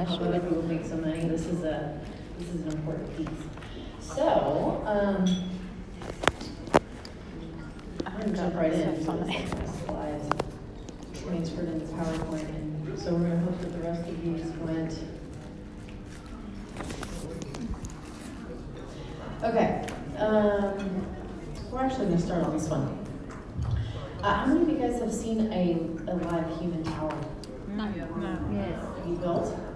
money, I think I help other people make some money. This is a this is an important piece. So, um, I'm gonna jump right in. So because funny. Slides transferred into PowerPoint, and so we're gonna hope that the rest of these went. Okay, um, we're actually gonna start on this one. Uh, how many of you guys have seen a, a live human tower No. Yes. you built?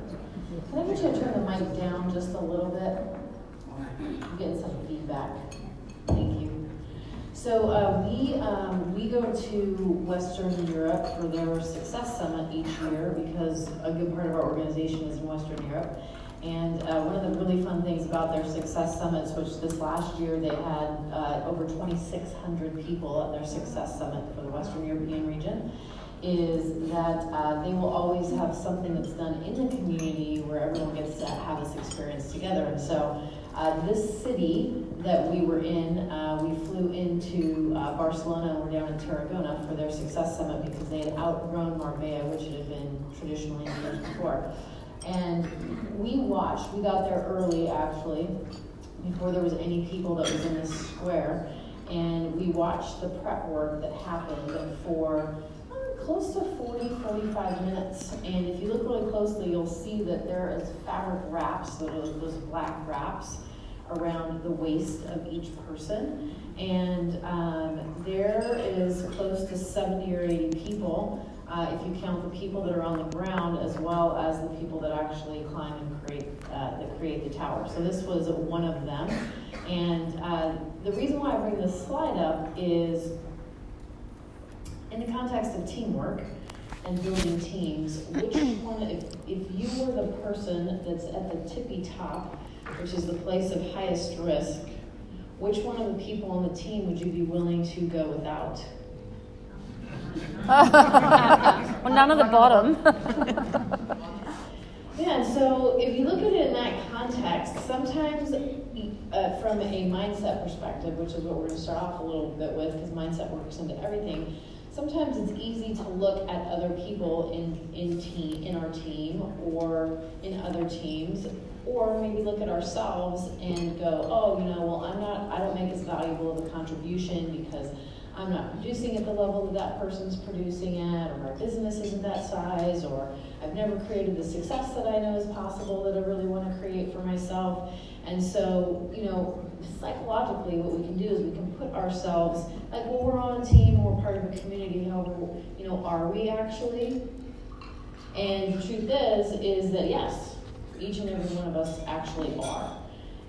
Get you to turn the mic down just a little bit? I'm getting some feedback. Thank you. So uh, we um, we go to Western Europe for their Success Summit each year because a good part of our organization is in Western Europe. And uh, one of the really fun things about their Success Summits, which this last year they had uh, over 2,600 people at their Success Summit for the Western European region, is that uh, they will always have something that's done in the community where everyone gets to have this experience together. And so uh, this city that we were in, uh, we flew into uh, Barcelona and we're down in Tarragona for their Success Summit because they had outgrown Marbella, which it had been traditionally years before. And we watched, we got there early actually, before there was any people that was in this square. And we watched the prep work that happened for close to 40, 45 minutes. And if you look really closely, you'll see that there is fabric wraps, so those, those black wraps around the waist of each person. And um, there is close to 70 or 80 people, uh, if you count the people that are on the ground as well as the people that actually climb and create, uh, that create the tower. So this was one of them. And uh, the reason why I bring this slide up is in the context of teamwork and building teams, which one, if, if you were the person that's at the tippy top, which is the place of highest risk, which one of the people on the team would you be willing to go without? well, none of the bottom. Yeah, and so if you look at it in that context, sometimes uh, from a mindset perspective, which is what we're going to start off a little bit with, because mindset works into everything. Sometimes it's easy to look at other people in in team in our team or in other teams, or maybe look at ourselves and go, oh, you know, well, I'm not, I don't make as valuable of a contribution because I'm not producing at the level that that person's producing at, or my business isn't that size, or I've never created the success that I know is possible that I really want to create for myself. And so, you know, psychologically, what we can do is we can put ourselves like, well, we're on a team, we're part of a community. However, you know, are we actually? And the truth is, is that yes, each and every one of us actually are.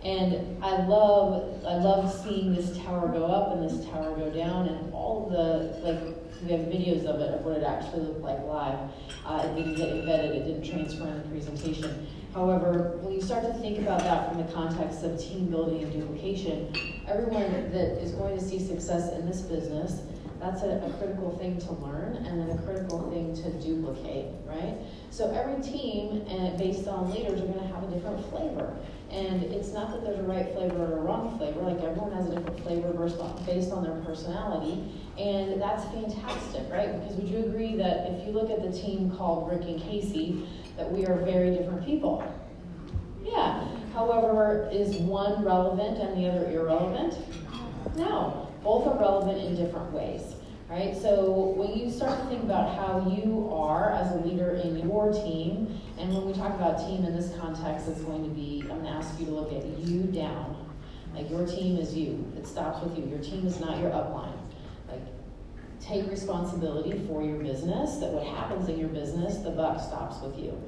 And I love, I love seeing this tower go up and this tower go down, and all the like. We have videos of it of what it actually looked like live. Uh, it didn't get embedded, it didn't transfer in the presentation. However, when you start to think about that from the context of team building and duplication, everyone that is going to see success in this business, that's a, a critical thing to learn and then a critical thing to duplicate, right? So every team, and based on leaders, are going to have a different flavor. And it's not that there's a right flavor or a wrong flavor, like everyone has a different flavor based on their personality. And that's fantastic, right? Because would you agree that if you look at the team called Rick and Casey, that we are very different people? Yeah. However, is one relevant and the other irrelevant? No. Both are relevant in different ways, right? So when you start to think about how you are as a leader in your team, and when we talk about team in this context, it's going to be, I'm going to ask you to look at you down. Like your team is you. It stops with you. Your team is not your upline. Take responsibility for your business, that what happens in your business, the buck stops with you.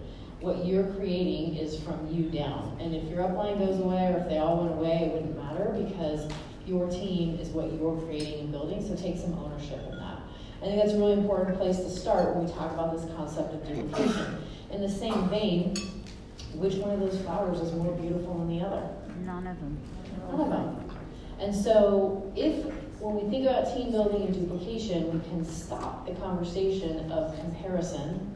What you're creating is from you down. And if your upline goes away or if they all went away, it wouldn't matter because your team is what you're creating and building, so take some ownership in that. I think that's a really important place to start when we talk about this concept of duplication. In the same vein, which one of those flowers is more beautiful than the other? None of them. None of them. And so, if when we think about team building and duplication, we can stop the conversation of comparison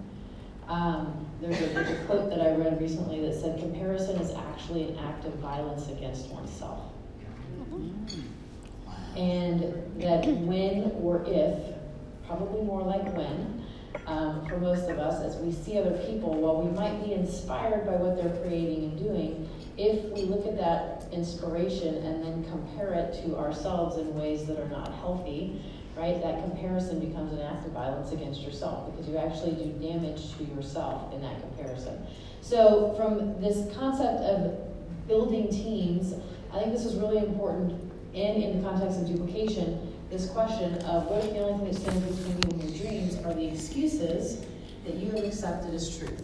Um, there's, a, there's a quote that I read recently that said, comparison is actually an act of violence against oneself. And that when or if, probably more like when, um, for most of us, as we see other people, while we might be inspired by what they're creating and doing, if we look at that inspiration and then compare it to ourselves in ways that are not healthy, right, that comparison becomes an act of violence against yourself because you actually do damage to yourself in that comparison. So, from this concept of building teams, I think this is really important, and in the context of duplication, this question of what if the only thing that stands between you and your dreams are the excuses that you have accepted as truth?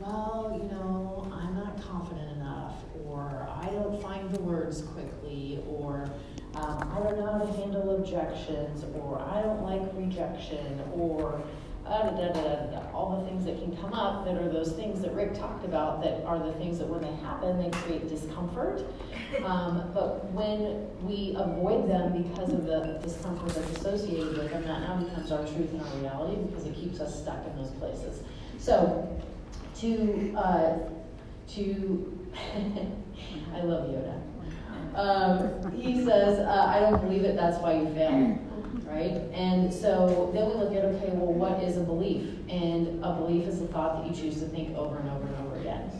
Well, you know, I'm not confident enough, or I don't find the words quickly, or um, I don't know how to handle objections, or I don't like rejection, or uh, da, da, da, all the things that can come up that are those things that Rick talked about that are the things that when they happen, they create discomfort. Um, but when we avoid them because of the discomfort that's associated with them, that now becomes our truth and our reality because it keeps us stuck in those places. So, to, uh, to I love Yoda. Um, he says, uh, I don't believe it, that's why you fail right? And so then we look at, okay, well, what is a belief? And a belief is a thought that you choose to think over and over and over again.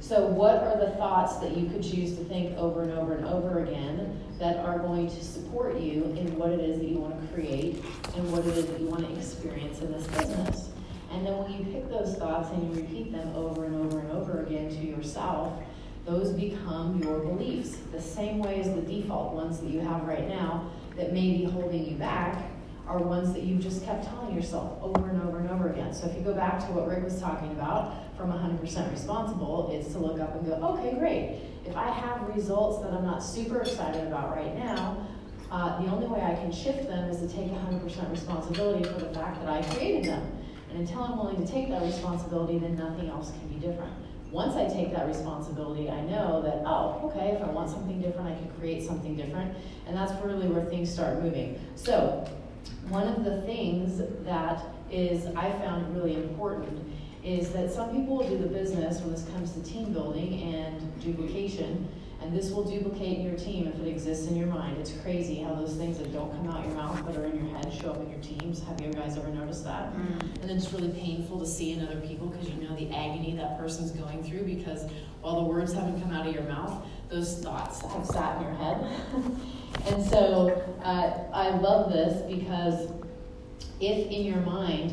So, what are the thoughts that you could choose to think over and over and over again that are going to support you in what it is that you want to create and what it is that you want to experience in this business? And then when you pick those thoughts and you repeat them over and over and over again to yourself, those become your beliefs. The same way as the default ones that you have right now that may be holding you back are ones that you've just kept telling yourself over and over and over again. So if you go back to what Rick was talking about from 100% responsible, it's to look up and go, okay, great. If I have results that I'm not super excited about right now, uh, the only way I can shift them is to take 100% responsibility for the fact that I created them. And until I'm willing to take that responsibility, then nothing else can be different once I take that responsibility, I know that, oh, okay, if I want something different, I can create something different. And that's really where things start moving. So, one of the things that is I found really important is that some people will do the business when this comes to team building and duplication and this will duplicate your team if it exists in your mind. It's crazy how those things that don't come out your mouth but are in your head show up in your teams. Have you guys ever noticed that? Mm. And then it's really painful to see in other people because you know the agony that person's going through because while the words haven't come out of your mouth, those thoughts have sat in your head. and so uh, I love this because if in your mind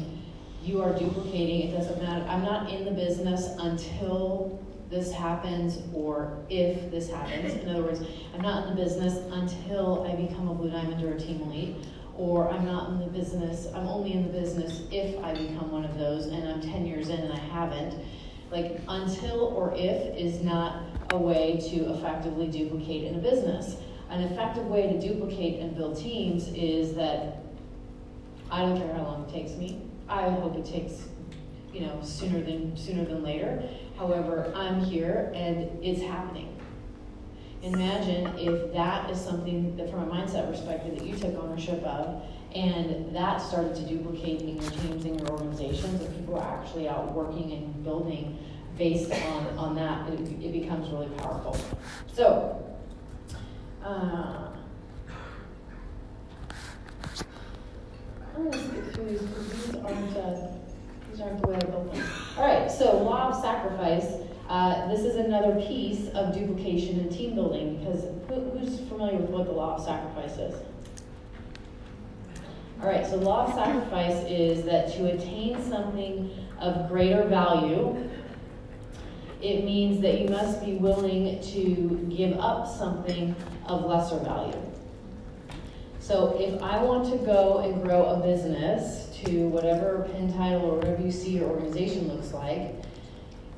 you are duplicating, it doesn't matter. I'm not in the business until this happens or if this happens. In other words, I'm not in the business until I become a Blue Diamond or a team elite, or I'm not in the business, I'm only in the business if I become one of those and I'm 10 years in and I haven't. Like, until or if is not a way to effectively duplicate in a business. An effective way to duplicate and build teams is that I don't care how long it takes me. I hope it takes, you know, sooner than sooner than later. However, I'm here and it's happening. Imagine if that is something that, from a mindset perspective, that you took ownership of, and that started to duplicate in your teams and your organizations, and people are actually out working and building based on, on that, it, it becomes really powerful. So, uh, I'm going to skip through these because these aren't. Uh, aren't the way I built them. All right, so law of sacrifice. Uh, this is another piece of duplication and team building because who, who's familiar with what the law of sacrifice is? All right, so law of sacrifice is that to attain something of greater value, it means that you must be willing to give up something of lesser value. So if I want to go and grow a business, to whatever pen title or whatever you see your organization looks like,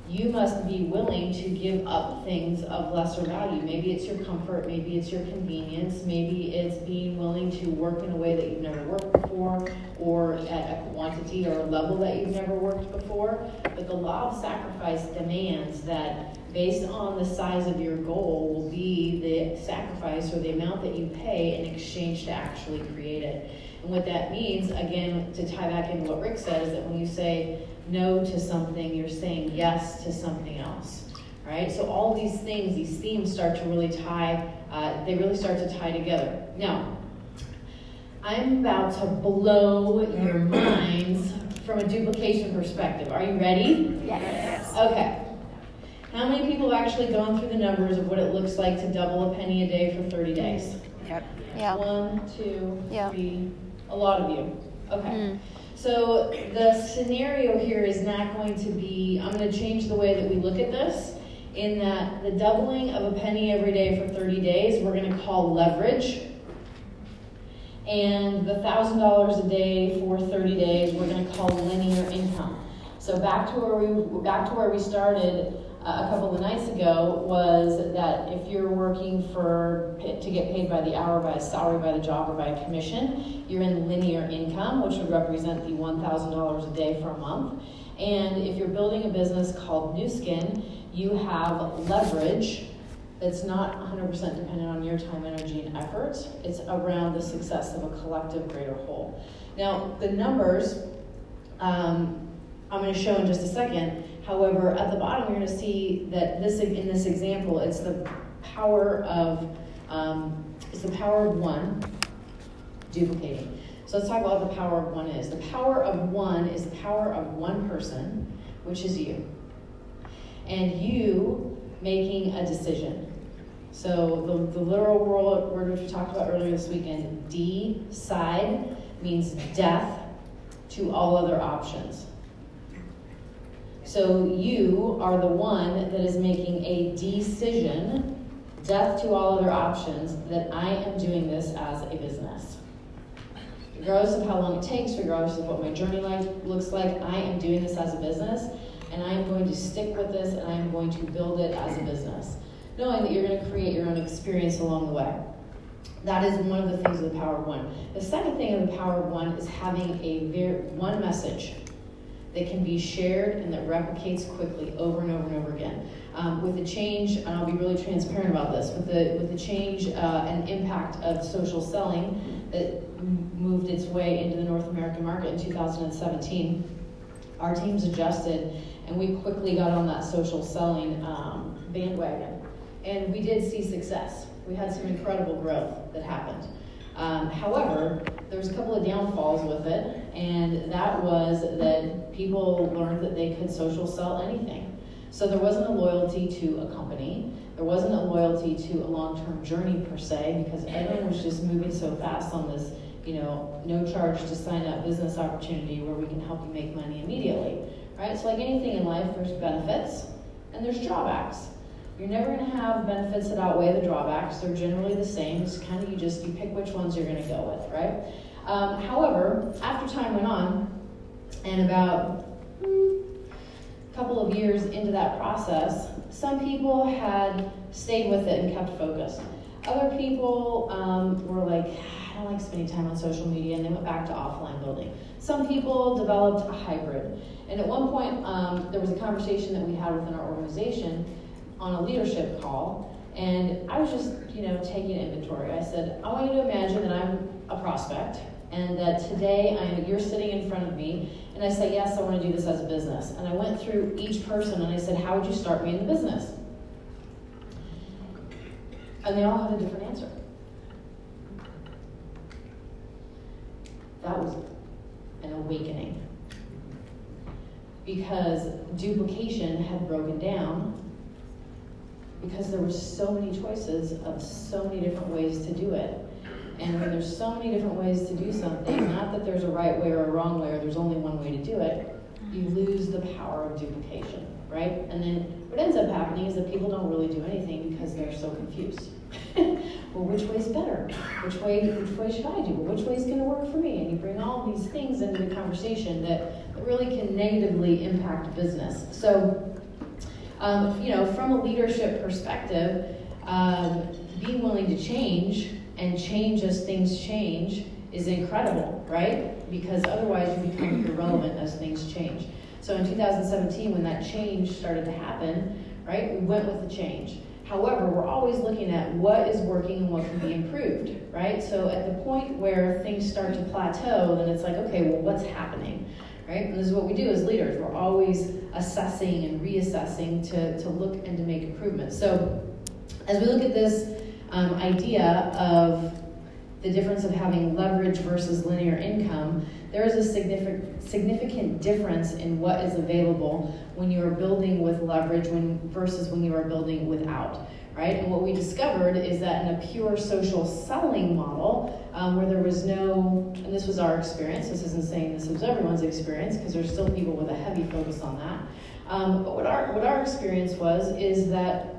you must be willing to give up things of lesser value. Maybe it's your comfort, maybe it's your convenience, maybe it's being willing to work in a way that you've never worked before, or at a quantity or a level that you've never worked before. But the law of sacrifice demands that based on the size of your goal, will be the sacrifice or the amount that you pay in exchange to actually create it. And what that means, again, to tie back into what Rick said, is that when you say no to something, you're saying yes to something else. Right? So all these things, these themes start to really tie, uh, they really start to tie together. Now, I'm about to blow your minds from a duplication perspective. Are you ready? Yes. Okay. How many people have actually gone through the numbers of what it looks like to double a penny a day for 30 days? Yep. Yeah. One, two, Yeah. three, a lot of you. Okay. Mm. So the scenario here is not going to be, I'm going to change the way that we look at this in that the doubling of a penny every day for 30 days, we're going to call leverage. And the $1,000 a day for 30 days, we're going to call linear income. So back to where we back to where we started uh, a couple of nights ago was that if you're working for to get paid by the hour, by a salary, by the job, or by a commission, you're in linear income, which would represent the $1,000 a day for a month. And if you're building a business called Nu Skin, you have leverage that's not 100% dependent on your time, energy, and effort. It's around the success of a collective greater whole. Now, the numbers um, I'm going to show in just a second. However, at the bottom, you're going to see that this in this example, it's the power of um, it's the power of one duplicating. So let's talk about what the power of one is. The power of one is the power of one person, which is you, and you making a decision. So the, the literal word which we talked about earlier this weekend, decide means death to all other options. So you are the one that is making a decision, death to all other options, that I am doing this as a business. Regardless of how long it takes, regardless of what my journey life looks like, I am doing this as a business, and I am going to stick with this, and I am going to build it as a business, knowing that you're going to create your own experience along the way. That is one of the things of the power of one. The second thing of the power of one is having a very, one message that can be shared and that replicates quickly over and over and over again. Um, with the change, and I'll be really transparent about this, with the with the change uh, and impact of social selling that moved its way into the North American market in 2017, our teams adjusted and we quickly got on that social selling um, bandwagon, and we did see success. We had some incredible growth that happened. Um, however, there was a couple of downfalls with it, and that was that people learned that they could social sell anything. So there wasn't a loyalty to a company. There wasn't a loyalty to a long-term journey per se, because everyone was just moving so fast on this, you know, no charge to sign up business opportunity where we can help you make money immediately, right? So like anything in life, there's benefits and there's drawbacks. You're never going to have benefits that outweigh the drawbacks. They're generally the same. It's kind of you just you pick which ones you're going to go with, right? Um, however, after time went on, and about a couple of years into that process, some people had stayed with it and kept focused. Other people um, were like, I don't like spending time on social media, and they went back to offline building. Some people developed a hybrid. And at one point, um, there was a conversation that we had within our organization on a leadership call, and I was just, you know, taking inventory. I said, I want you to imagine that I'm a prospect, and that today I'm, you're sitting in front of me, and I say, yes, I want to do this as a business. And I went through each person and I said, how would you start me in the business? And they all had a different answer. That was an awakening. Because duplication had broken down because there were so many choices of so many different ways to do it. And when there's so many different ways to do something, not that there's a right way or a wrong way or there's only one way to do it, you lose the power of duplication, right? And then what ends up happening is that people don't really do anything because they're so confused. well, which way's better? Which way, which way should I do? Well, which way's going to work for me? And you bring all these things into the conversation that really can negatively impact business. So um, you know, from a leadership perspective, um, being willing to change and change as things change is incredible, right? Because otherwise you become irrelevant as things change. So in 2017, when that change started to happen, right? We went with the change. However, we're always looking at what is working and what can be improved, right? So at the point where things start to plateau, then it's like, okay, well, what's happening, right? And this is what we do as leaders. We're always assessing and reassessing to, to look and to make improvements. So as we look at this um, idea of the difference of having leverage versus linear income, there is a significant, significant difference in what is available when you are building with leverage when, versus when you are building without. Right? And what we discovered is that in a pure social selling model, um, where there was no, and this was our experience, this isn't saying this was everyone's experience, because there's still people with a heavy focus on that. Um, but what our, what our experience was is that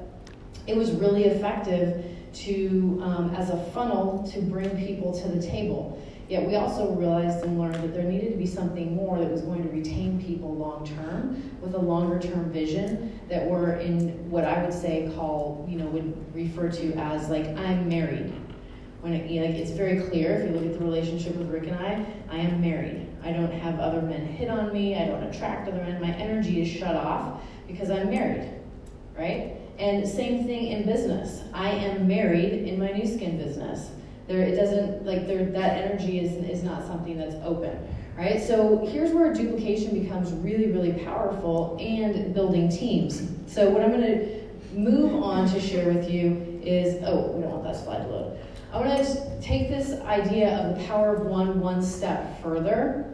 it was really effective to, um, as a funnel to bring people to the table. Yet we also realized and learned that there needed to be something more that was going to retain people long term with a longer term vision that were in what I would say call, you know, would refer to as like, I'm married. When it, like it's very clear if you look at the relationship with Rick and I, I am married. I don't have other men hit on me. I don't attract other men. My energy is shut off because I'm married, right? And same thing in business. I am married in my Nu Skin business. There, it doesn't like there that energy is is not something that's open, right? So here's where duplication becomes really really powerful and building teams. So what I'm going to move on to share with you is oh we don't want that slide to load. I want to take this idea of the power of one one step further,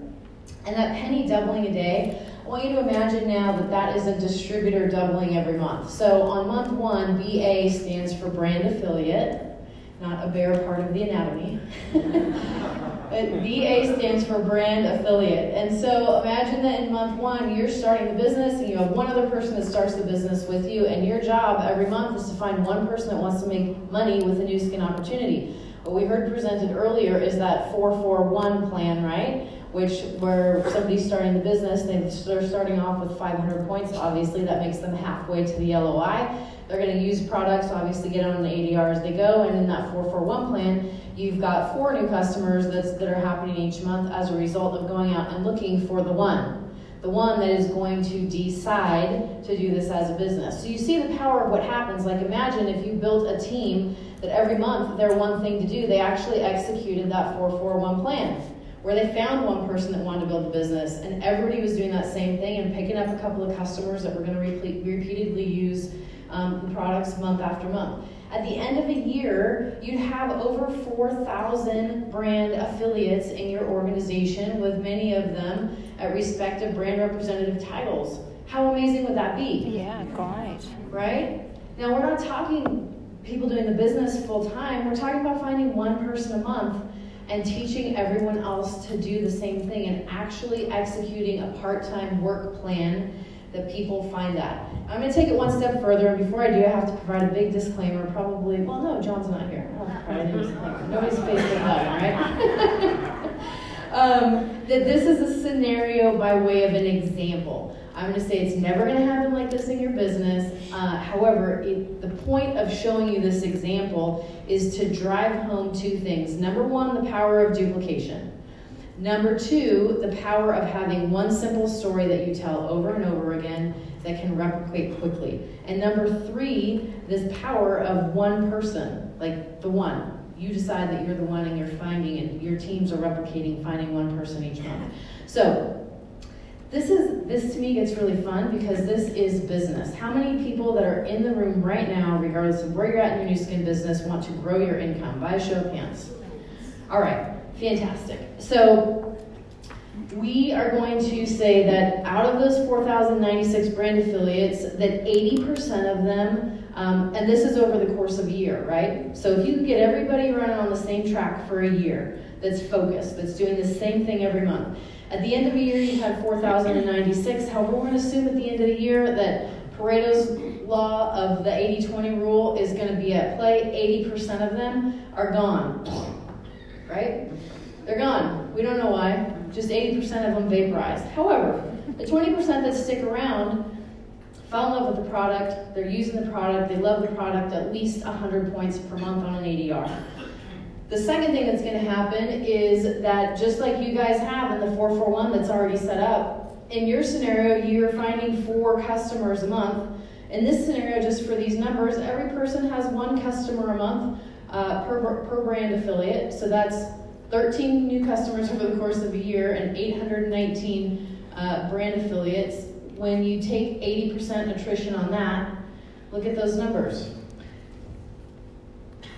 and that penny doubling a day. I want you to imagine now that that is a distributor doubling every month. So on month one, BA stands for brand affiliate, not a bare part of the anatomy. but BA stands for brand affiliate. And so imagine that in month one, you're starting the business and you have one other person that starts the business with you, and your job every month is to find one person that wants to make money with a Nu Skin opportunity. What we heard presented earlier is that 441 plan, right? which where somebody's starting the business, they're starting off with 500 points. Obviously, that makes them halfway to the LOI. They're going to use products, obviously, get on the ADR as they go. And in that 441 plan, you've got four new customers that's, that are happening each month as a result of going out and looking for the one. The one that is going to decide to do this as a business. So you see the power of what happens. Like imagine if you built a team that every month their one thing to do, they actually executed that 441 plan where they found one person that wanted to build a business and everybody was doing that same thing and picking up a couple of customers that were going to repeat, repeatedly use um, products month after month. At the end of a year, you'd have over 4,000 brand affiliates in your organization, with many of them at respective brand representative titles. How amazing would that be? Yeah, great. Right? Now, we're not talking people doing the business full time, we're talking about finding one person a month and teaching everyone else to do the same thing and actually executing a part-time work plan that people find that. I'm going to take it one step further, and before I do, I have to provide a big disclaimer. Probably, well, no, John's not here. Nobody's Facebook Live, right? um, that this is a scenario by way of an example. I'm going to say it's never going to happen like this in your business. Uh, however, it, the point of showing you this example is to drive home two things. Number one, the power of duplication. Number two, the power of having one simple story that you tell over and over again that can replicate quickly. And number three, this power of one person, like the one. You decide that you're the one and you're finding and your teams are replicating, finding one person each month. So this is this to me gets really fun because this is business. How many people that are in the room right now, regardless of where you're at in your Nu Skin business, want to grow your income? By a show of hands. All right, fantastic. So we are going to say that out of those 4,096 brand affiliates, that 80% of them, um, and this is over the course of a year, right? So if you get everybody running on the same track for a year, that's focused, that's doing the same thing every month, at the end of the year, you had 4,096. However, we're going to assume at the end of the year that Pareto's law of the 80 20 rule is going to be at play. 80% of them are gone. Right? They're gone. We don't know why. Just 80% of them vaporized. However, the 20% that stick around fall in love with the product, they're using the product, they love the product at least 100 points per month on an ADR. The second thing that's going to happen is that just like you guys have in the 441 that's already set up, in your scenario, you're finding four customers a month. in this scenario, just for these numbers, every person has one customer a month uh, per, per brand affiliate. So that's 13 new customers over the course of a year and 819 uh, brand affiliates. When you take 80% attrition on that, look at those numbers.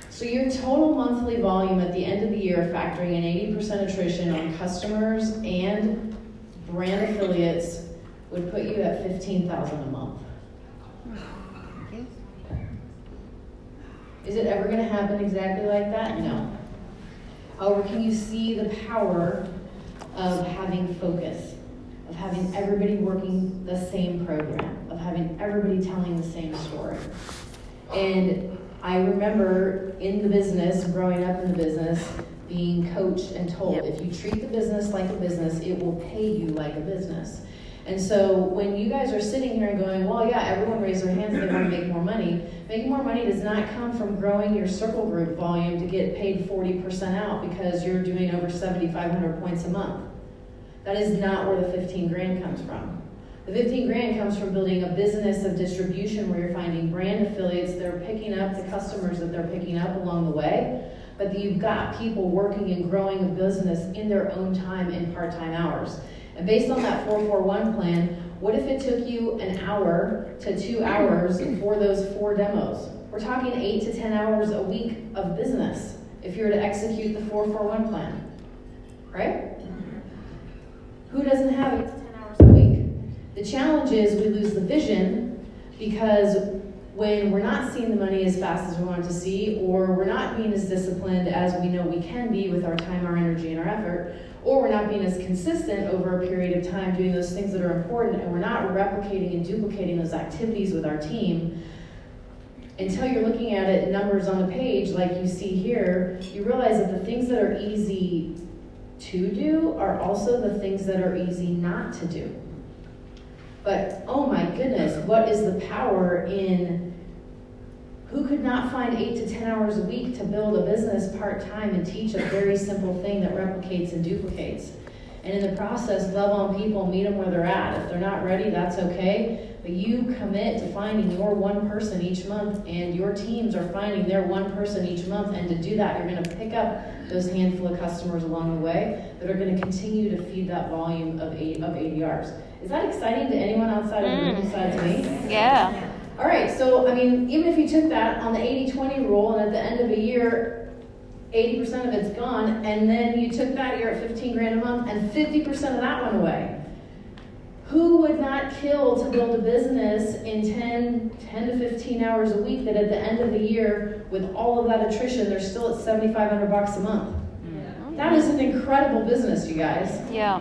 So your total monthly volume at the end of the year, factoring in 80% attrition on customers and brand affiliates, would put you at 15,000 a month. Is it ever going to happen exactly like that? No. However, can you see the power of having focus, of having everybody working the same program, of having everybody telling the same story? And I remember in the business, growing up in the business, being coached and told yep. if you treat the business like a business, it will pay you like a business. And so when you guys are sitting here and going, well, yeah, everyone raise their hands, they want to make more money. Making more money does not come from growing your circle group volume to get paid 40% out because you're doing over 7,500 points a month. That is not where the 15 grand comes from. The 15 grand comes from building a business of distribution where you're finding brand affiliates that are picking up the customers that they're picking up along the way, but you've got people working and growing a business in their own time in part-time hours. And based on that 441 plan, what if it took you an hour to two hours for those four demos? We're talking eight to 10 hours a week of business if you were to execute the 441 plan, right? Who doesn't have eight to 10 hours a week? The challenge is we lose the vision because when we're not seeing the money as fast as we want to see, or we're not being as disciplined as we know we can be with our time, our energy, and our effort, or we're not being as consistent over a period of time doing those things that are important, and we're not replicating and duplicating those activities with our team, until you're looking at it numbers on the page like you see here, you realize that the things that are easy to do are also the things that are easy not to do. But oh my goodness, what is the power in who could not find eight to 10 hours a week to build a business part time and teach a very simple thing that replicates and duplicates? And in the process, love on people, meet them where they're at. If they're not ready, that's okay. But you commit to finding your one person each month, and your teams are finding their one person each month. And to do that, you're going to pick up those handful of customers along the way that are going to continue to feed that volume of, of ADRs. Is that exciting to anyone outside of the hmm. besides me? Yeah. All right, so I mean, even if you took that on the 80 20 rule and at the end of a year, 80% of it's gone, and then you took that, you're at 15 grand a month, and 50% of that went away. Who would not kill to build a business in 10, 10 to 15 hours a week that at the end of the year, with all of that attrition, they're still at 7,500 bucks a month? Yeah. That is an incredible business, you guys. Yeah.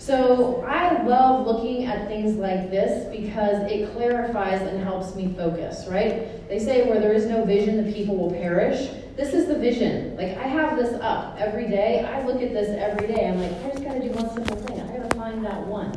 So I love looking at things like this because it clarifies and helps me focus, right? They say where there is no vision, the people will perish. This is the vision. Like I have this up every day. I look at this every day. I'm like, I just gotta do one simple thing. I gotta find that one.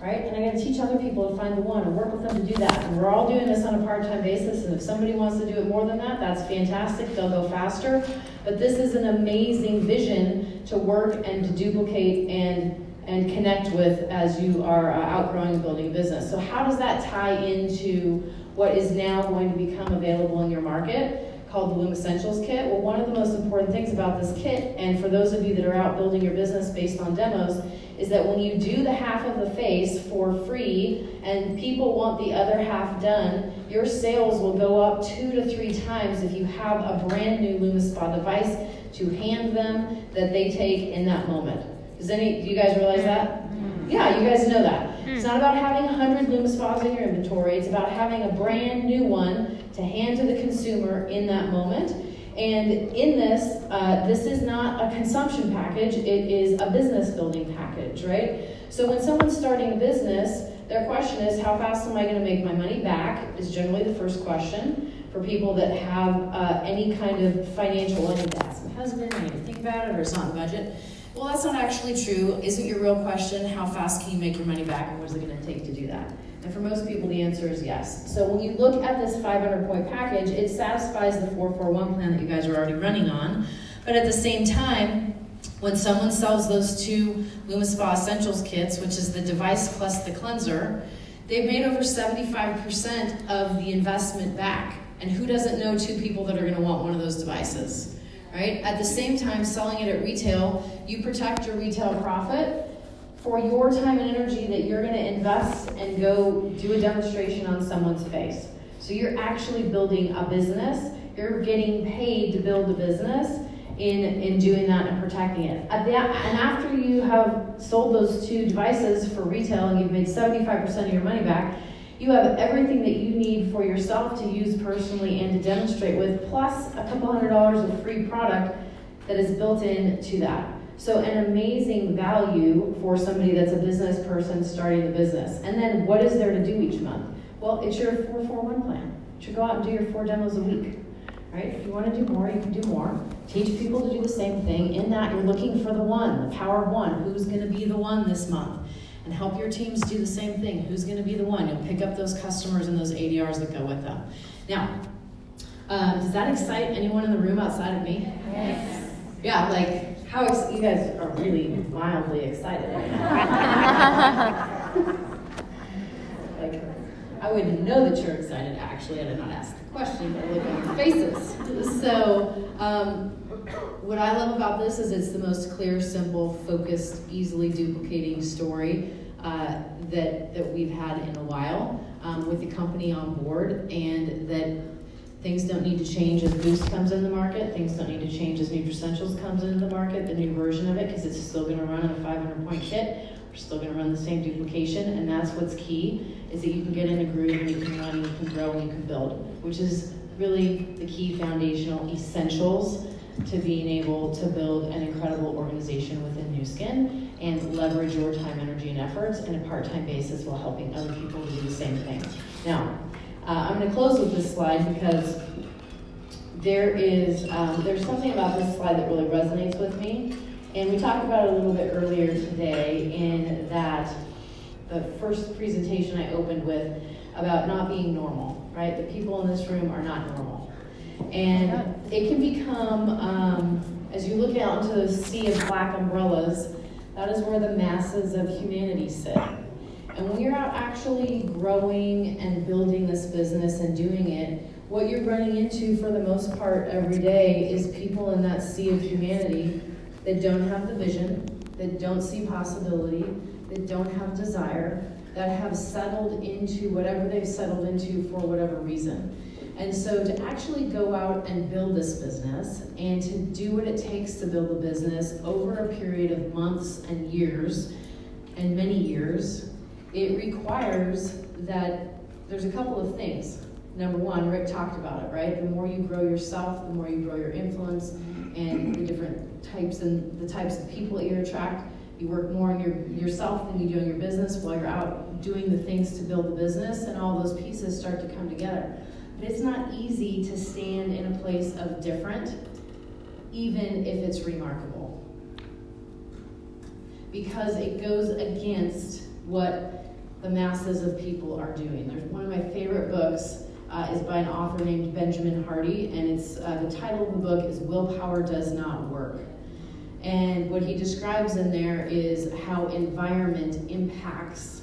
Right? And I gotta teach other people to find the one and work with them to do that. And we're all doing this on a part-time basis, and if somebody wants to do it more than that, that's fantastic. They'll go faster. But this is an amazing vision to work and to duplicate and and connect with as you are uh, outgrowing and building a business. So, how does that tie into what is now going to become available in your market? Called the Loom Essentials Kit. Well, one of the most important things about this kit, and for those of you that are out building your business based on demos, is that when you do the half of the face for free and people want the other half done, your sales will go up two to three times if you have a brand new LumiSpa device to hand them that they take in that moment. Does any, do you guys realize that? Mm-hmm. Yeah, you guys know that. Mm. It's not about having 100 LumiSpas in your inventory. It's about having a brand new one to hand to the consumer in that moment. And in this, uh, this is not a consumption package, it is a business building package, right? So when someone's starting a business, their question is, how fast am I going to make my money back? Is generally the first question for people that have uh, any kind of financial, I need to ask my husband, I need to think about it, or it's not budget. Well, that's not actually true. Isn't your real question how fast can you make your money back and what is it going to take to do that? And for most people, the answer is yes. So when you look at this 500 point package, it satisfies the 441 plan that you guys are already running on. But at the same time, when someone sells those two LumiSpa Essentials kits, which is the device plus the cleanser, They've made over 75% of the investment back. And who doesn't know two people that are going to want one of those devices? Right? At the same time, selling it at retail, you protect your retail profit for your time and energy that you're going to invest and go do a demonstration on someone's face. So you're actually building a business. You're getting paid to build a business in, in doing that and protecting it. and after you have sold those two devices for retail and you've made 75% of your money back, you have everything that you need for yourself to use personally and to demonstrate with, plus a couple hundred dollars of free product that is built into that. So, an amazing value for somebody that's a business person starting the business. And then, what is there to do each month? Well, it's your 441 plan. You should go out and do your four demos a week. Right? If you want to do more, you can do more. Teach people to do the same thing. In that, you're looking for the one, the power one. Who's going to be the one this month? And help your teams do the same thing. Who's going to be the one? You'll pick up those customers and those ADRs that go with them. Now, uh, does that excite anyone in the room outside of me? Yes. Yeah, like how ex- you guys are really mildly excited. like I wouldn't know that you're excited actually. I did not ask the question, but look at your faces. So, um, what I love about this is it's the most clear, simple, focused, easily duplicating story uh, that that we've had in a while um, with the company on board, and that things don't need to change as Boost comes in the market. Things don't need to change as Nutricentials comes into the market, the new version of it, because it's still going to run on a 500 point kit. We're still going to run the same duplication, and that's what's key is that you can get in a groove and you can run, and you can grow, and you can build, which is really the key foundational essentials to being able to build an incredible organization within Nu Skin and leverage your time, energy, and efforts in a part-time basis while helping other people do the same thing. Now, uh, I'm going to close with this slide because there is um, there's something about this slide that really resonates with me. And we talked about it a little bit earlier today in that the first presentation I opened with about not being normal, right? The people in this room are not normal. And it can become, um, as you look out into the sea of black umbrellas, that is where the masses of humanity sit. And when you're out actually growing and building this business and doing it, what you're running into for the most part every day is people in that sea of humanity that don't have the vision, that don't see possibility, that don't have desire, that have settled into whatever they've settled into for whatever reason. And so to actually go out and build this business and to do what it takes to build a business over a period of months and years and many years, it requires that there's a couple of things. Number one, Rick talked about it, right? The more you grow yourself, the more you grow your influence and the different types and the types of people that you attract. You work more on your, yourself than you do in your business while you're out doing the things to build the business, and all those pieces start to come together. But it's not easy to stand in a place of different, even if it's remarkable. Because it goes against what the masses of people are doing. There's one of my favorite books uh, is by an author named Benjamin Hardy, and it's uh, the title of the book is Willpower Does Not Work. And what he describes in there is how environment impacts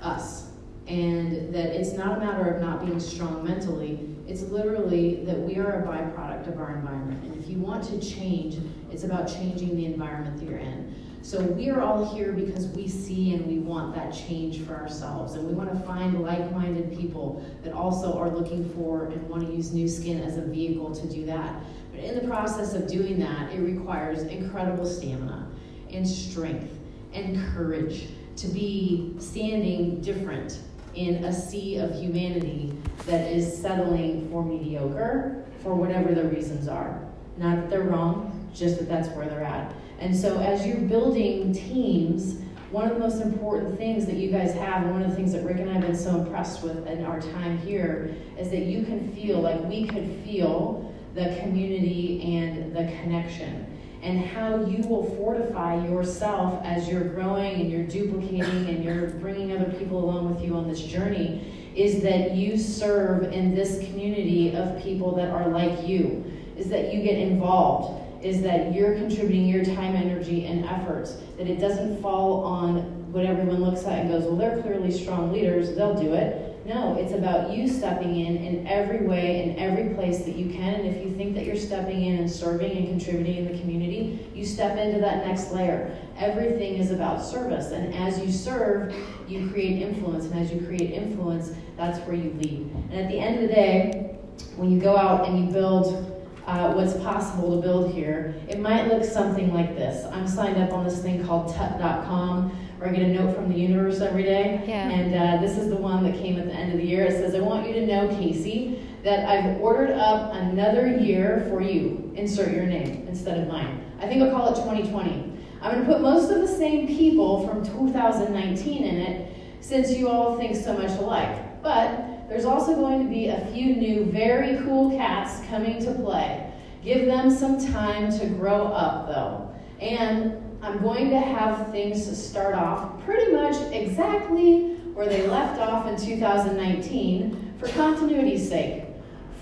us. And that it's not a matter of not being strong mentally, it's literally that we are a byproduct of our environment. And if you want to change, it's about changing the environment that you're in. So we are all here because we see and we want that change for ourselves. And we want to find like minded people that also are looking for and want to use Nu Skin as a vehicle to do that. But in the process of doing that, it requires incredible stamina and strength and courage to be standing different in a sea of humanity that is settling for mediocre for whatever the reasons are. Not that they're wrong, just that that's where they're at. And so, as you're building teams, one of the most important things that you guys have, and one of the things that Rick and I have been so impressed with in our time here, is that you can feel like we could feel the community and the connection. And how you will fortify yourself as you're growing and you're duplicating and you're bringing other people along with you on this journey is that you serve in this community of people that are like you, is that you get involved is that you're contributing your time, energy, and efforts, that it doesn't fall on what everyone looks at and goes, well, they're clearly strong leaders, they'll do it. No, it's about you stepping in in every way, in every place that you can. And if you think that you're stepping in and serving and contributing in the community, you step into that next layer. Everything is about service. And as you serve, you create influence. And as you create influence, that's where you lead. And at the end of the day, when you go out and you build uh, what's possible to build here, it might look something like this. I'm signed up on this thing called tut.com where I get a note from the universe every day. Yeah. And uh, this is the one that came at the end of the year. It says, I want you to know, Casey, that I've ordered up another year for you. Insert your name instead of mine. I think I'll call it 2020. I'm going to put most of the same people from 2019 in it since you all think so much alike. But there's also going to be a few new, very cool cats coming to play. Give them some time to grow up, though. And I'm going to have things start off pretty much exactly where they left off in 2019 for continuity's sake.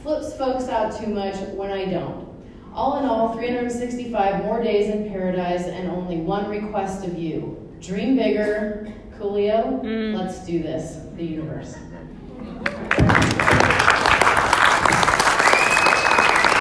Flips folks out too much when I don't. All in all, 365 more days in paradise and only one request of you. Dream bigger. Coolio, Mm. let's do this, the universe. Thank you.